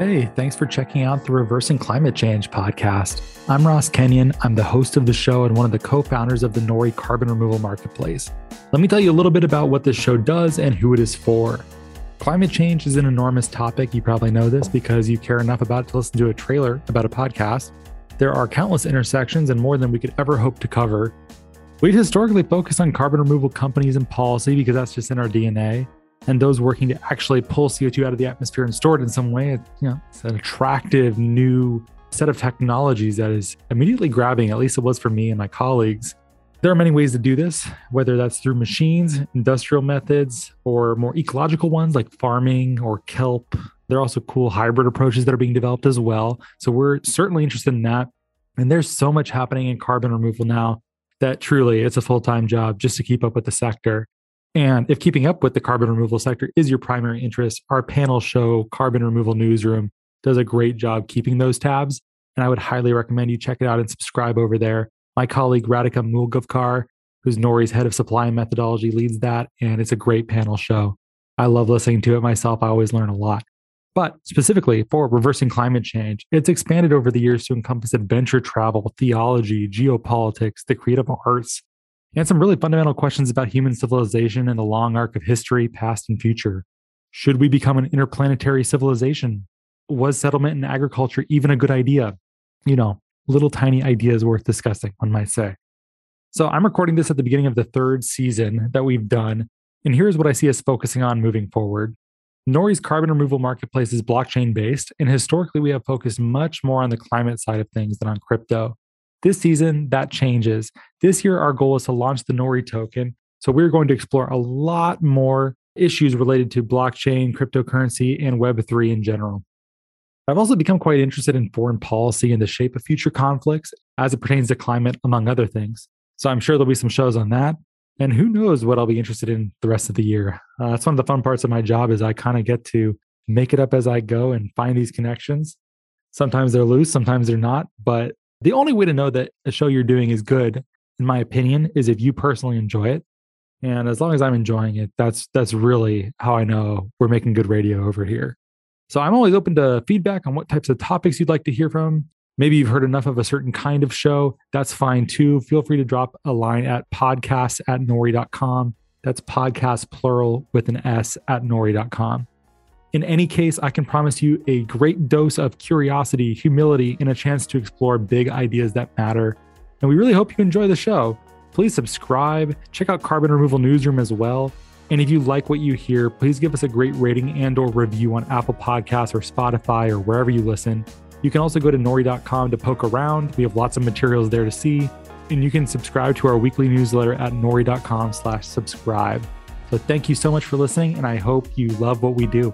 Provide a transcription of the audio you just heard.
Hey, thanks for checking out the Reversing Climate Change podcast. I'm Ross Kenyon. I'm the host of the show and one of the co founders of the Nori Carbon Removal Marketplace. Let me tell you a little bit about what this show does and who it is for. Climate change is an enormous topic. You probably know this because you care enough about it to listen to a trailer about a podcast. There are countless intersections and more than we could ever hope to cover. We've historically focused on carbon removal companies and policy because that's just in our DNA. And those working to actually pull CO2 out of the atmosphere and store it in some way, you know, it's an attractive new set of technologies that is immediately grabbing, at least it was for me and my colleagues. There are many ways to do this, whether that's through machines, industrial methods, or more ecological ones like farming or kelp. There are also cool hybrid approaches that are being developed as well. So we're certainly interested in that. And there's so much happening in carbon removal now that truly it's a full time job just to keep up with the sector. And if keeping up with the carbon removal sector is your primary interest, our panel show, Carbon Removal Newsroom, does a great job keeping those tabs. And I would highly recommend you check it out and subscribe over there. My colleague Radhika Moolgavkar, who's Nori's head of supply and methodology, leads that, and it's a great panel show. I love listening to it myself. I always learn a lot. But specifically for reversing climate change, it's expanded over the years to encompass adventure travel, theology, geopolitics, the creative arts, and some really fundamental questions about human civilization and the long arc of history, past and future. Should we become an interplanetary civilization? Was settlement and agriculture even a good idea? You know, little tiny ideas worth discussing, one might say. So I'm recording this at the beginning of the third season that we've done. And here's what I see us focusing on moving forward. Nori's carbon removal marketplace is blockchain based, and historically we have focused much more on the climate side of things than on crypto. This season, that changes. This year, our goal is to launch the Nori token. So we're going to explore a lot more issues related to blockchain, cryptocurrency, and Web3 in general. I've also become quite interested in foreign policy and the shape of future conflicts as it pertains to climate, among other things. So I'm sure there'll be some shows on that. And who knows what I'll be interested in the rest of the year. Uh, that's one of the fun parts of my job is I kind of get to make it up as I go and find these connections. Sometimes they're loose, sometimes they're not. But the only way to know that a show you're doing is good, in my opinion, is if you personally enjoy it. And as long as I'm enjoying it, that's that's really how I know we're making good radio over here. So I'm always open to feedback on what types of topics you'd like to hear from. Maybe you've heard enough of a certain kind of show. That's fine too. Feel free to drop a line at podcasts at nori.com. That's podcast plural with an S at nori.com. In any case, I can promise you a great dose of curiosity, humility, and a chance to explore big ideas that matter. And we really hope you enjoy the show. Please subscribe, check out Carbon Removal Newsroom as well. And if you like what you hear, please give us a great rating and or review on Apple Podcasts or Spotify or wherever you listen. You can also go to nori.com to poke around. We have lots of materials there to see. And you can subscribe to our weekly newsletter at nori.com slash subscribe. So thank you so much for listening, and I hope you love what we do.